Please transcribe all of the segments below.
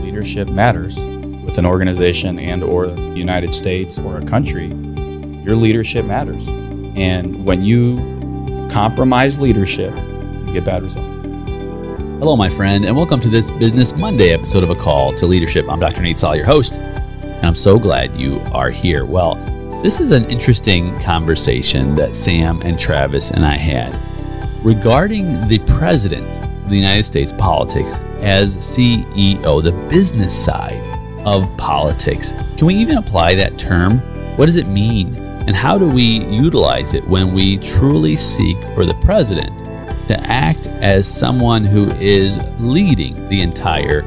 leadership matters with an organization and or the United States or a country. Your leadership matters. And when you compromise leadership, you get bad results. Hello, my friend, and welcome to this Business Monday episode of A Call to Leadership. I'm Dr. Nate Salah, your host, and I'm so glad you are here. Well, this is an interesting conversation that Sam and Travis and I had regarding the president the United States politics as CEO, the business side of politics. Can we even apply that term? What does it mean? And how do we utilize it when we truly seek for the president to act as someone who is leading the entire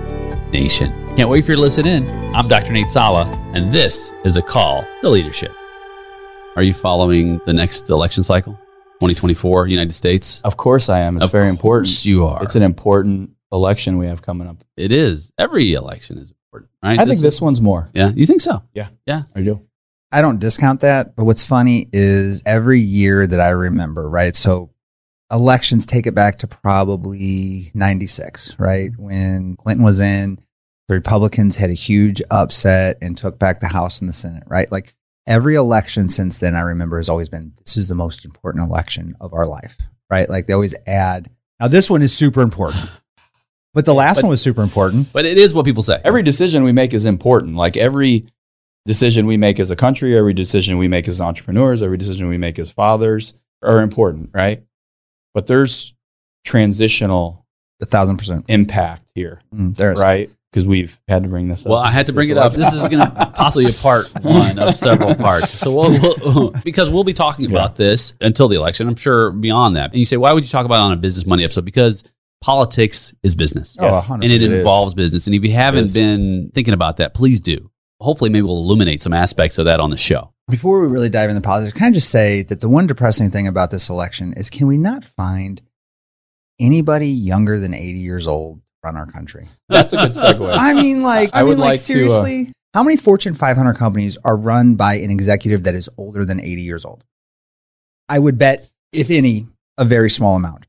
nation? Can't wait for you to listen in. I'm Dr. Nate Salah, and this is a call to leadership. Are you following the next election cycle? 2024, United States? Of course I am. It's Of very course important. You are. It's an important election we have coming up. It is. Every election is important, right? I think is- this one's more. Yeah, you think so? Yeah. Yeah. I do. I don't discount that, but what's funny is every year that I remember, right? So elections take it back to probably 96, right? When Clinton was in, the Republicans had a huge upset and took back the House and the Senate, right? Like every election since then, I remember has always been this is the most important election of our life, right? Like they always add. Now, this one is super important, but the last But- one was super important. But it is what people say. Every decision we make is important. Like every decision we make as a country, every decision we make as entrepreneurs, every decision we make as fathers are important, right? But there's transitional A thousand percent. impact here, Mm, there's right? Because we've had to bring this up. Well, I had to bring it up. This is going to possibly a part one of several parts. So we'll, we'll because we'll be talking Yeah. about this until the election. I'm sure beyond that. And you say, why would you talk about it on a Business Monday episode? Because politics is business, Oh, Yes. 100%. and it, It is. involves business. And if you haven't been thinking about that, please do. Hopefully, maybe we'll illuminate some aspects of that on the show. Before we really dive into politics, can I just say that the one depressing thing about this election is can we not find anybody younger than 80 years old to run our country? That's a good segue. I mean, like, I I, would mean, like, like to, uh, seriously, how many Fortune 500 companies are run by an executive that is older than 80 years old? I would bet, if any, a very small amount.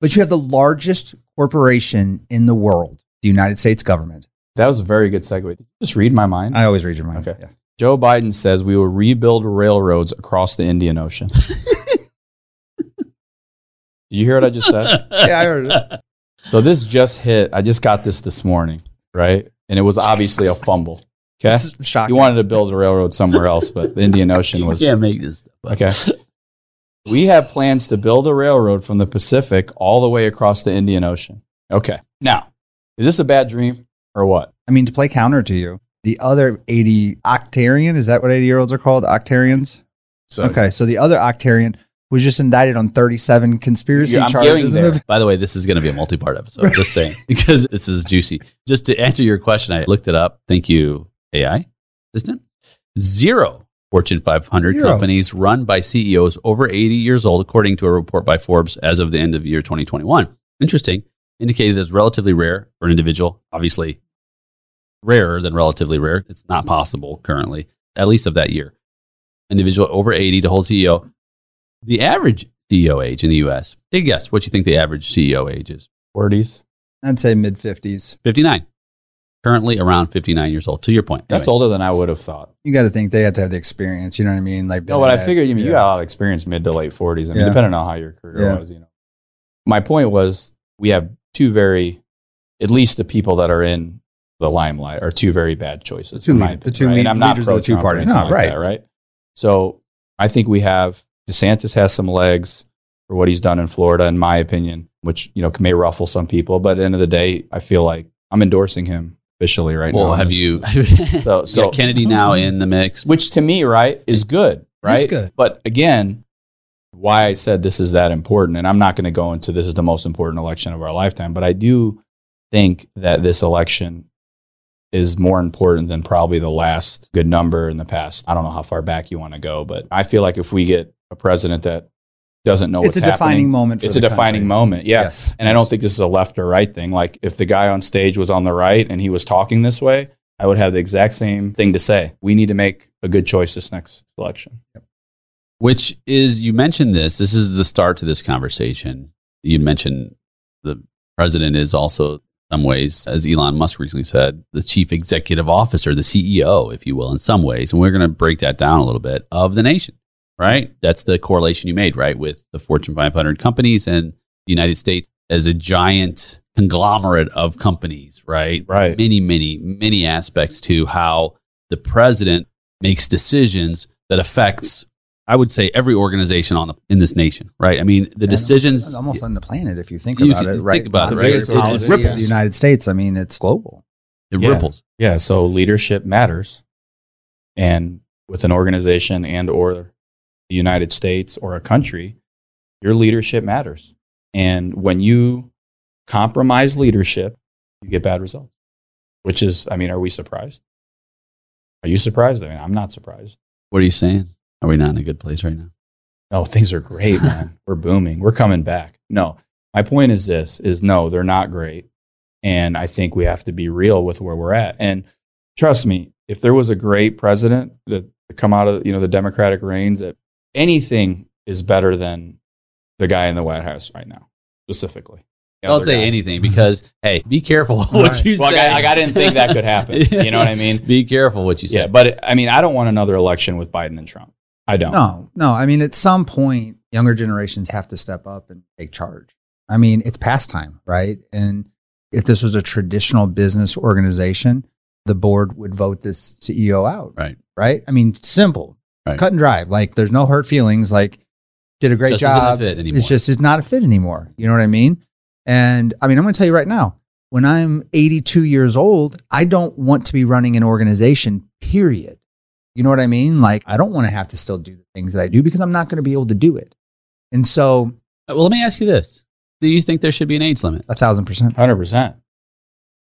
But you have the largest corporation in the world, the United States government. that was a very good segue. Just read my mind. I always read your mind. Okay. Yeah. Joe Biden says we will rebuild railroads across the Indian Ocean. Did you hear what I just said? Yeah, I heard it. So this just hit. I just got this this morning, right? And it was obviously a fumble. Okay. It's shocking. He wanted to build a railroad somewhere else, but the Indian Ocean You was can't make this stuff up. okay. We have plans to build a railroad from the Pacific all the way across the Indian Ocean. Okay. Now, is this a bad dream or what? I mean, to play counter to you, the other 80 octarian, is that what 80 year olds are called? Octarians? So, Okay. So the other octarian was just indicted on 37 conspiracy Yeah, I'm charges. there. the- By the way, this is going to be a multi-part episode. Just saying, because this is juicy. Just to answer your question, I looked it up. Thank you, AI assistant. Zero Fortune 500 Zero. companies run by CEOs over 80 years old, according to a report by Forbes as of the end of year 2021. Interesting. Indicated as relatively rare for an individual. Obviously, rarer than relatively rare. It's not possible currently, at least of that year. Individual over 80 to hold CEO. The average CEO age in the US, take a guess what you think the average CEO age is. 40s. I'd say mid 50s. 59. Currently around 59 years old. To your point. That's Anyway, older than I would have thought. You got to think they have to have the experience. You know what I mean? Like, No, but I that- figured you mean you yeah. got a lot of experience mid to late 40s. I mean, Yeah. depending on how your career Yeah. was, you know. My point was we have two very, at least the people that are in the limelight are two very bad choices. The two in my lead- the two right? lead- And I'm not leaders of the two parties. No, like right. that, right? So I think we have DeSantis has some legs for what he's done in Florida, in my opinion, which you know may ruffle some people. But at the end of the day, I feel like I'm endorsing him officially right now. Well, have you? So- so, so- Kennedy now in the mix. which to me, right, is good, right? good. But again, why I said this is that important, and I'm not going to go into this is the most important election of our lifetime, but I do think that this election is more important than probably the last good number in the past. I don't know how far back you want to go, but I feel like if we get a president that doesn't know It's what's a defining moment for it's the a defining country. moment. Yeah. Yes. And I don't think this is a left or right thing. Like if the guy on stage was on the right and he was talking this way, I would have the exact same thing to say. We need to make a good choice this next election. which is you mentioned this. This is the start to this conversation. You mentioned the president is also some ways, as Elon Musk recently said, the chief executive officer, the CEO, if you will, in some ways. And we're going to break that down a little bit of the nation, right? That's the correlation you made, right? With the Fortune 500 companies and the United States as a giant conglomerate of companies, right? Right. Many, many, many aspects to how the president makes decisions that affects I would say every organization on the, in this nation, right? I mean, the And decisions almost, almost on the planet if you think You about can it, think right? about it, right? It- it policy ripples. of the United States. I mean, it's global. it Yeah. ripples. Yeah. So leadership matters. And with an organization and or the United States or a country, your leadership matters. And when you compromise leadership, you get bad results. Which is, I mean, are we surprised? Are you surprised? I mean, I'm not surprised. What are you saying? Are we not in a good place right now? No, things are great, man. We're booming. We're coming back. No, my point is this: is no, they're not great, and I think we have to be real with where we're at. And trust me, if there was a great president that to come out of you know the Democratic reigns, that anything is better than the guy in the White House right now, specifically. The I'll say guy. anything because mm-hmm. hey, be careful what Right. you Well, say. like, I, like, I didn't think that could happen. You know what I mean? Be careful what you say. Yeah, but I mean, I don't want another election with Biden and Trump. I don't. No, no. I mean, at some point, younger generations have to step up and take charge. I mean, it's past time, right? And if this was a traditional business organization, the board would vote this CEO out, Right. Right? I mean, simple, Right. cut and dry. Like, there's no hurt feelings. Like, did a great Just isn't a job. fit anymore. It's just it's not a fit anymore. You know what I mean? And I mean, I'm going to tell you right now. When I'm 82 years old, I don't want to be running an organization. Period. You know what I mean? Like, I don't want to have to still do the things that I do because I'm not going to be able to do it. And so, uh, well, let me ask you this: Do you think there should be an age limit? a thousand percent. hundred percent.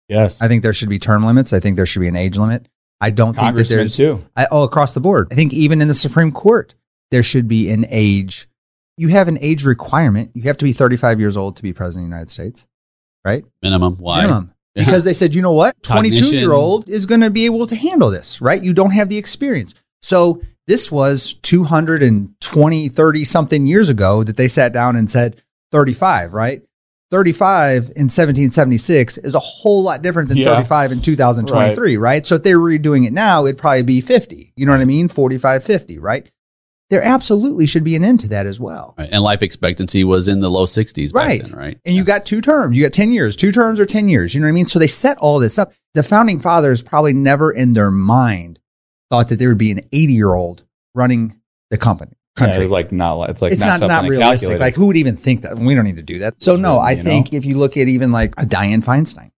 Yes, I think there should be term limits. I think there should be an age limit. I don't think that there's too. I, oh across the board. I think even in the Supreme Court, there should be an age. You have an age requirement. You have to be 35 years old to be president of the United States, right? Minimum. Why? Minimum. Because they said, you know what? 22 Cognition. year old is going to be able to handle this, right? You don't have the experience. So this was 220, 30 something years ago that they sat down and said 35, right? 35 in 1776 is a whole lot different than Yeah. 35 in 2023, right. So if they were redoing it now, it'd probably be 50. You know what I mean? 45, 50, right? There absolutely should be an end to that as well. Right. And life expectancy was in the low 60s back Right. then, right? And you got two terms. You got 10 years, two terms or 10 years. You know what I mean? So they set all this up. The founding fathers probably never in their mind thought that there would be an 80 year old running the company. Yeah, Country. it's like not. It's like it's not, not, not realistic. Like who would even think that? We don't need to do that. So It's no, written, I think know? if you look at even like a Dianne Feinstein,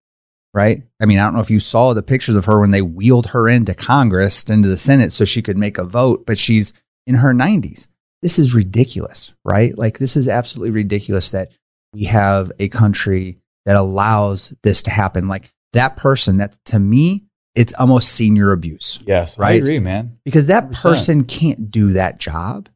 right? I mean, I don't know if you saw the pictures of her when they wheeled her into Congress, into the Senate so she could make a vote, but she's in her 90s. This is ridiculous, right? Like this is absolutely ridiculous that we have a country that allows this to happen. Like that person that to me, it's almost senior abuse yes, right? I agree, man. because that 100%. person can't do that job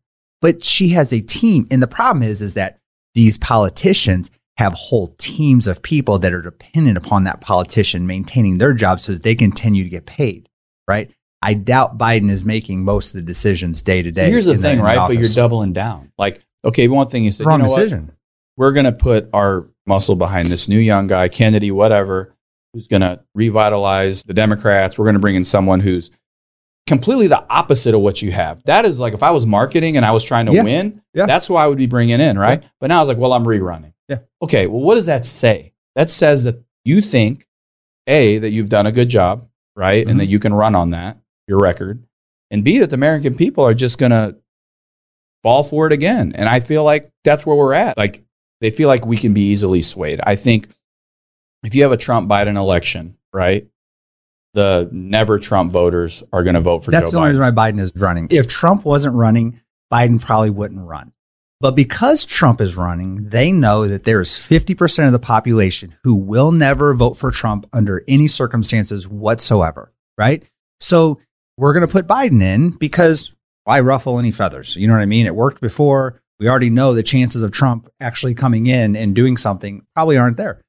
but she has a team and the problem is is that these politicians have whole teams of people that are dependent upon that politician maintaining their job so that they continue to get paid right i doubt biden is making most of the decisions day to day here's the thing, in right? But you're doubling down. Like, okay, one thing you said, wrong you know what? decision We're going to put our muscle behind this new young guy, Kennedy, whatever, who's going to revitalize the Democrats. We're going to bring in someone who's completely the opposite of what you have. That is like if I was marketing and I was trying to Yeah. win, Yeah. that's who I would be bringing in, right? But now I was like, well, I'm rerunning. Yeah. Okay, well, what does that say? That says that you think, A, that you've done a good job, right? And mm-hmm. that you can run on that, your record. And B, that the American people are just going to fall for it again. And I feel like that's where we're at. Like they feel like we can be easily swayed. I think if you have a Trump Biden election, right? The never Trump voters are going to vote for That's Joe the only Biden. reason why Biden is running. If Trump wasn't running, Biden probably wouldn't run. But because Trump is running, they know that there is 50% of the population who will never vote for Trump under any circumstances whatsoever, right? So we're going to put Biden in because why ruffle any feathers? You know what I mean? It worked before. We already know the chances of Trump actually coming in and doing something probably aren't there.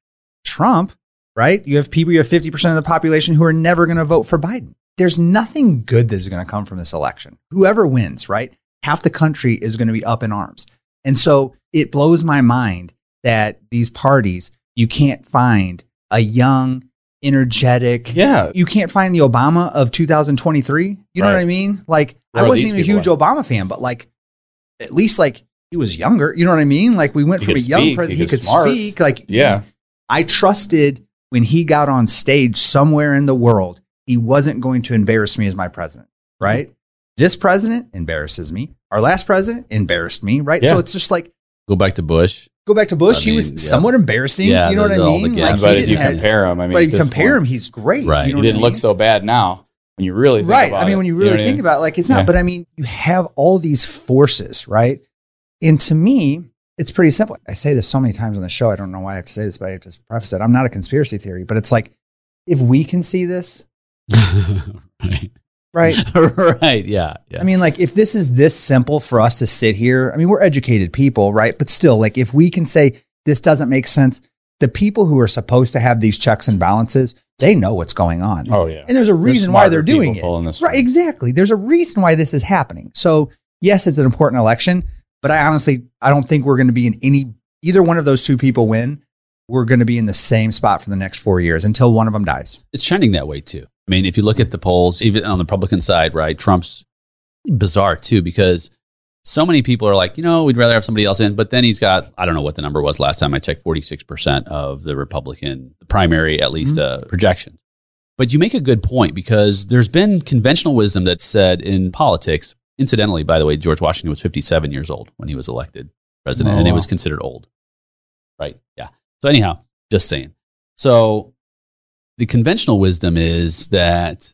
Trump, right? You have people, you have 50% of the population who are never going to vote for Biden. There's nothing good that is going to come from this election. Whoever wins, right? Half the country is going to be up in arms. And so it blows my mind that these parties, you can't find a young, energetic. Yeah. You can't find the Obama of 2023. You know Right. what I mean? Like Where I wasn't even a huge Obama fan, but like at least like he was younger. You know what I mean? Like we went He from a could young speak, president. he He could smart. speak. Like Yeah. I trusted when he got on stage somewhere in the world, he wasn't going to embarrass me as my president, right? This president embarrasses me. Our last president embarrassed me, right? Yeah. So it's just like Go back to Bush. go back to Bush. I he mean, was yeah. somewhat embarrassing. Yeah, you know what I there's all the mean? Like, but if you have- compare him, I mean, but if you compare point, him, he's great. Right. You know he didn't I look so bad now when you really think right. about I mean, it. when you really what I think mean? about it, like it's not, but I mean, you have all these forces, right? And to me, it's pretty simple. I say this so many times on the show. I don't know why I have to say this, but I have to preface it. I'm not a conspiracy theory, but it's like if we can see this, right. right? right. Yeah. Yeah. I mean, like if this is this simple for us to sit here, I mean, we're educated people, right? But still, like if we can say this doesn't make sense, the people who are supposed to have these checks and balances, they know what's going on. Oh yeah. And there's a reason why they're doing it. Right, exactly. There's a reason why this is happening. So, yes, it's an important election, but I honestly I don't think we're going to be in any either one of those two people win. We're going to be in the same spot for the next 4 years until one of them dies. it's trending that way too. I mean, if you look at the polls, even on the Republican side, right, Trump's bizarre too because so many people are like, you know, we'd rather have somebody else in, but then he's got I don't know what the number was last time I checked, forty six percent of the Republican primary, at least uh, projection. But you make a good point because there's been conventional wisdom that said in politics. Incidentally, by the way, George Washington was 57 years old when he was elected president, Oh, and it was oh. considered old. Right? Yeah. So anyhow, just saying. So the conventional wisdom is that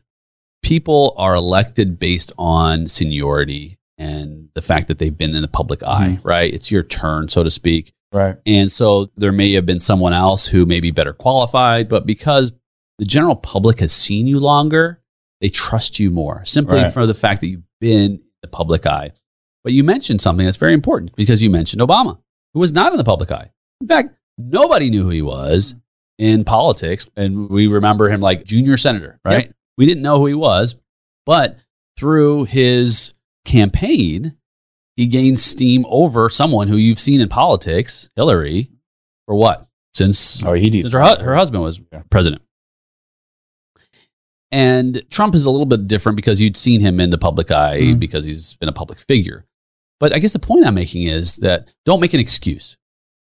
people are elected based on seniority and the fact that they've been in the public eye, hmm. right? It's your turn, so to speak. Right. And so there may have been someone else who may be better qualified, but because the general public has seen you longer, they trust you more simply Right. for the fact that you've been the public eye. But you mentioned something that's very important because you mentioned Obama, who was not in the public eye. In fact, nobody knew who he was in politics. And we remember him like junior senator, right? We didn't know who he was, but through his campaign, he gained steam over someone who you've seen in politics, Hillary, for what? Since, Oh, he since her, her husband was Yeah. president. And Trump is a little bit different because you'd seen him in the public eye Mhm. because he's been a public figure. But I guess the point I'm making is that don't make an excuse.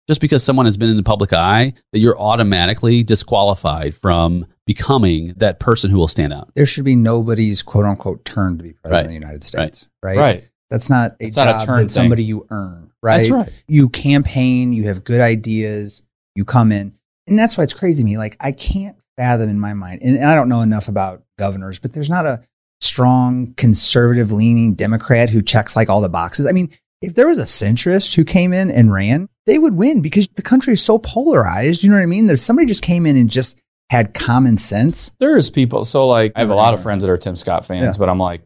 Just because someone has been in the public eye, that you're automatically disqualified from becoming that person who will stand out. There should be nobody's quote unquote turn to be president Right. of the United States, right? Right. That's not a It's not a job turn that thing. somebody you earn, right? That's right. You campaign, you have good ideas, you come in. And that's why it's crazy to me. Like, I can't fathom in my mind, and I don't know enough about governors, but there's not a strong conservative leaning Democrat who checks like all the boxes. I mean, if there was a centrist who came in and ran, they would win because the country is so polarized. You know what I mean? There's somebody just came in and just had common sense. There is people. So like, I have a lot of friends that are Tim Scott fans, Yeah. but I'm like,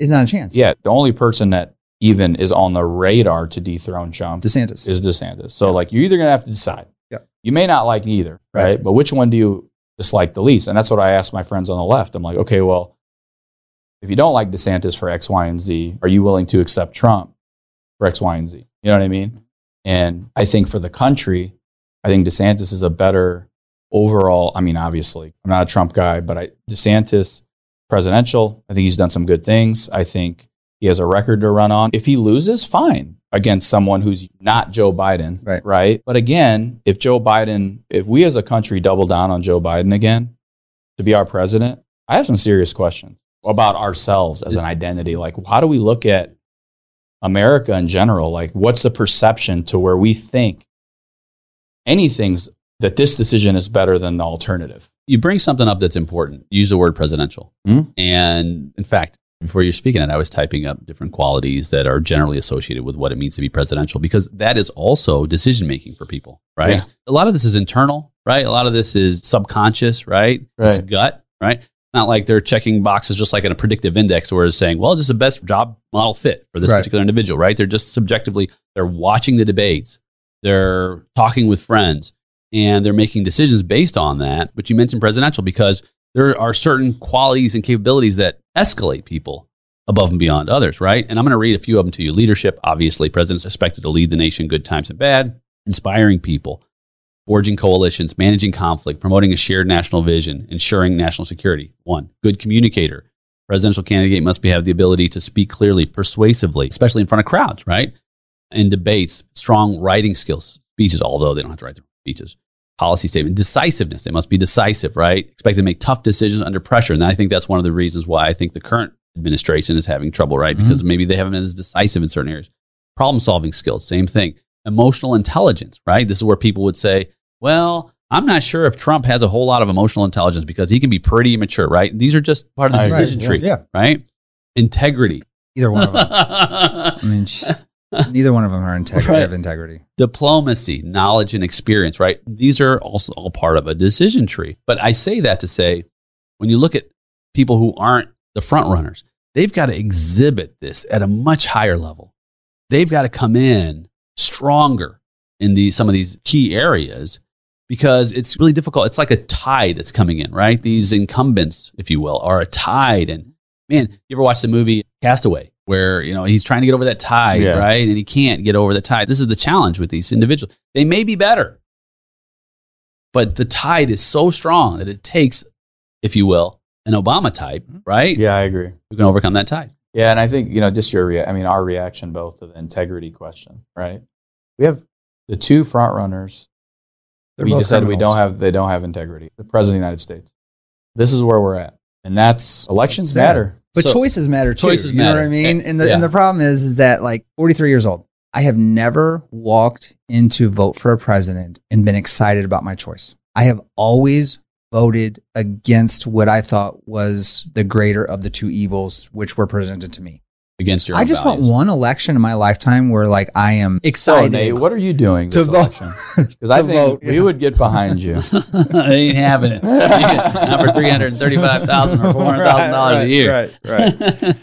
It's not a chance. yeah, the only person that even is on the radar to dethrone Trump DeSantis. is DeSantis. So like, you're either gonna have to decide. Yeah. You may not like either, Right. right? But which one do you dislike the least? And that's what I asked my friends on the left. I'm like, okay, well, if you don't like DeSantis for X, Y, and Z, are you willing to accept Trump for X, Y, and Z? You know what I mean? And I think for the country, I think DeSantis is a better overall. I mean, obviously, I'm not a Trump guy, but I, DeSantis, presidential, I think he's done some good things. I think he has a record to run on. If he loses, fine against someone who's not Joe Biden, Right. right? But again, if Joe Biden, if we as a country double down on Joe Biden again to be our president, I have some serious questions about ourselves as an identity. Like, how do we look at America in general? Like, what's the perception to where we think anything's that this decision is better than the alternative? you bring something up that's important. Use the word presidential. Hmm? And in fact, before you're speaking it, I was typing up different qualities that are generally associated with what it means to be presidential because that is also decision making for people, right? Yeah. A lot of this is internal, right? A lot of this is subconscious, right? It's gut, right? Not like they're checking boxes just like in a predictive index where it's saying, well, is this the best job model fit for this Right. particular individual, right? They're just subjectively, they're watching the debates, they're talking with friends, and they're making decisions based on that. But you mentioned presidential because there are certain qualities and capabilities that escalate people above and beyond others, right? And I'm going to read a few of them to you. Leadership, obviously, presidents expected to lead the nation good times and bad, inspiring people. forging coalitions, managing conflict, promoting a shared national vision, ensuring national security. One, good communicator. Presidential candidate must be, have the ability to speak clearly, persuasively, especially in front of crowds, right? In debates, strong writing skills, speeches, although they don't have to write their speeches. Policy statement, decisiveness. They must be decisive, right? Expected to make tough decisions under pressure. And I think that's one of the reasons why I think the current administration is having trouble, right? Mm-hmm. Because maybe they haven't been as decisive in certain areas. Problem solving skills, same thing. Emotional intelligence, right? This is where people would say, well, I'm not sure if Trump has a whole lot of emotional intelligence because he can be pretty immature, right? These are just part of the I decision yeah, tree, yeah. right? Integrity. Either one of them. I mean, sh- neither one of them are integrity. Right. Have integrity. Diplomacy, knowledge, and experience, right? These are also all part of a decision tree. But I say that to say, when you look at people who aren't the front runners, they've got to exhibit this at a much higher level. They've got to come in stronger in these some of these key areas because it's really difficult. It's like a tide that's coming in, right? These incumbents, if you will, are a tide. And man, you ever watch the movie Cast Away, where you know he's trying to get over that tide, Yeah. right? And he can't get over the tide. This is the challenge with these individuals. They may be better, but the tide is so strong that it takes, if you will, an Obama type, mm-hmm. right? Yeah, I agree. Who can overcome that tide. Yeah, and I think you know just your rea- I mean our reaction both to the integrity question, right? We have the two front runners. They're we both just said we don't have they don't have integrity. The president of the United States. This is where we're at, and that's elections Sad. matter. But So- choices matter too. Choices you know what I mean? And the Yeah. and the problem is is that like 43 years old, I have never walked into vote for a president and been excited about my choice. I have always voted against what I thought was the greater of the two evils which were presented to me. Against your I just values. want one election in my lifetime where like I am excited. So excited. Nate, what are you doing To this vote. Because I think vote, we yeah. would get behind you. they ain't having it. Not for three hundred and thirty-five thousand or four hundred thousand dollars a year. Right, right.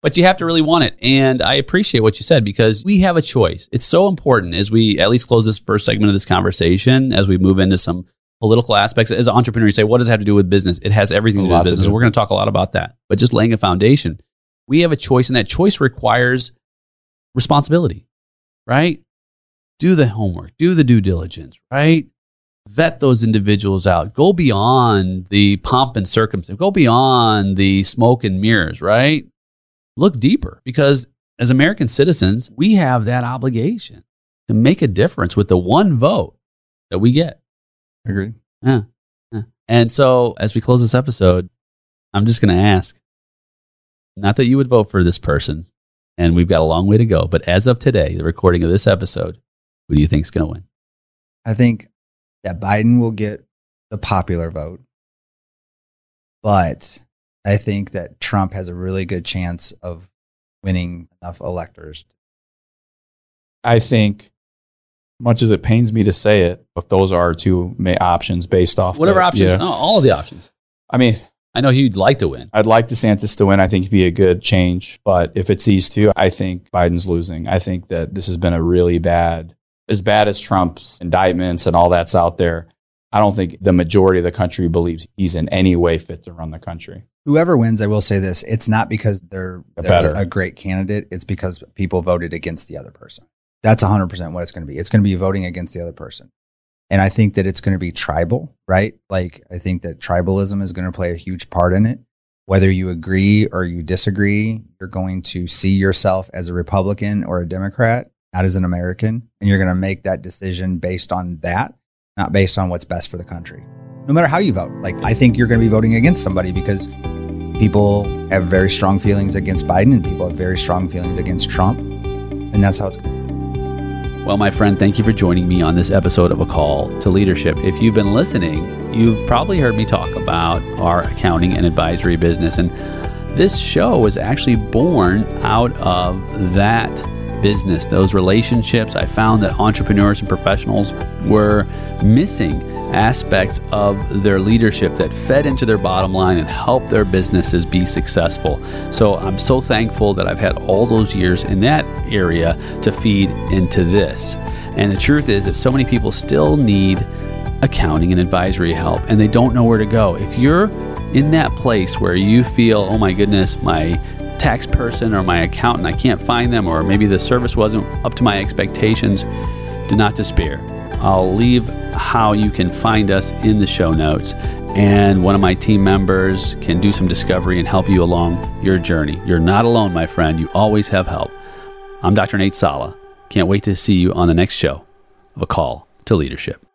but you have to really want it. And I appreciate what you said because we have a choice. It's so important as we at least close this first segment of this conversation, as we move into some political aspects. As an entrepreneur, you say, what does it have to do with business? It has everything A to do with business. do. We're going to talk a lot about that. But just laying a foundation, we have a choice, and that choice requires responsibility, right? Do the homework, do the due diligence, right? Vet those individuals out. Go beyond the pomp and circumstance. Go beyond the smoke and mirrors, right? Look deeper because as American citizens, we have that obligation to make a difference with the one vote that we get. Agreed. Yeah. yeah. And so as we close this episode, I'm just going to ask not that you would vote for this person, and we've got a long way to go, but as of today, the recording of this episode, who do you think is going to win? I think that Biden will get the popular vote, but I think that Trump has a really good chance of winning enough electors. I think, much as it pains me to say it, but those are our two ma- options based off Whatever the- options, yeah. no, all of the options. I mean, I know you'd like to win. I'd like DeSantis to win. I think he'd be a good change. But if it's these two, I think Biden's losing. I think that this has been a really bad, as bad as Trump's indictments and all that's out there. I don't think the majority of the country believes he's in any way fit to run the country. Whoever wins, I will say this: it's not because they're, they're Better. a great candidate; it's because people voted against the other person. That's 100 percent what it's going to be. It's going to be voting against the other person, and I think that it's going to be tribal, right? Like I think that tribalism is going to play a huge part in it. Whether you agree or you disagree, you're going to see yourself as a Republican or a Democrat, not as an American, and you're going to make that decision based on that, not based on what's best for the country. No matter how you vote, like I think you're going to be voting against somebody because people have very strong feelings against Biden and people have very strong feelings against Trump. And that's how it's going. Well, my friend, thank you for joining me on this episode of A Call to Leadership. If you've been listening, you've probably heard me talk about our accounting and advisory business. And this show was actually born out of that business, those relationships. I found that entrepreneurs and professionals were missing aspects of their leadership that fed into their bottom line and helped their businesses be successful. So I'm so thankful that I've had all those years in that area to feed into this. And the truth is that so many people still need accounting and advisory help and they don't know where to go. If you're in that place where you feel, oh my goodness, my tax person or my accountant, I can't find them, or maybe the service wasn't up to my expectations, do not despair. I'll leave how you can find us in the show notes. And one of my team members can do some discovery and help you along your journey. You're not alone, my friend. You always have help. I'm Dr. Nate Salah. Can't wait to see you on the next show of A Call to Leadership.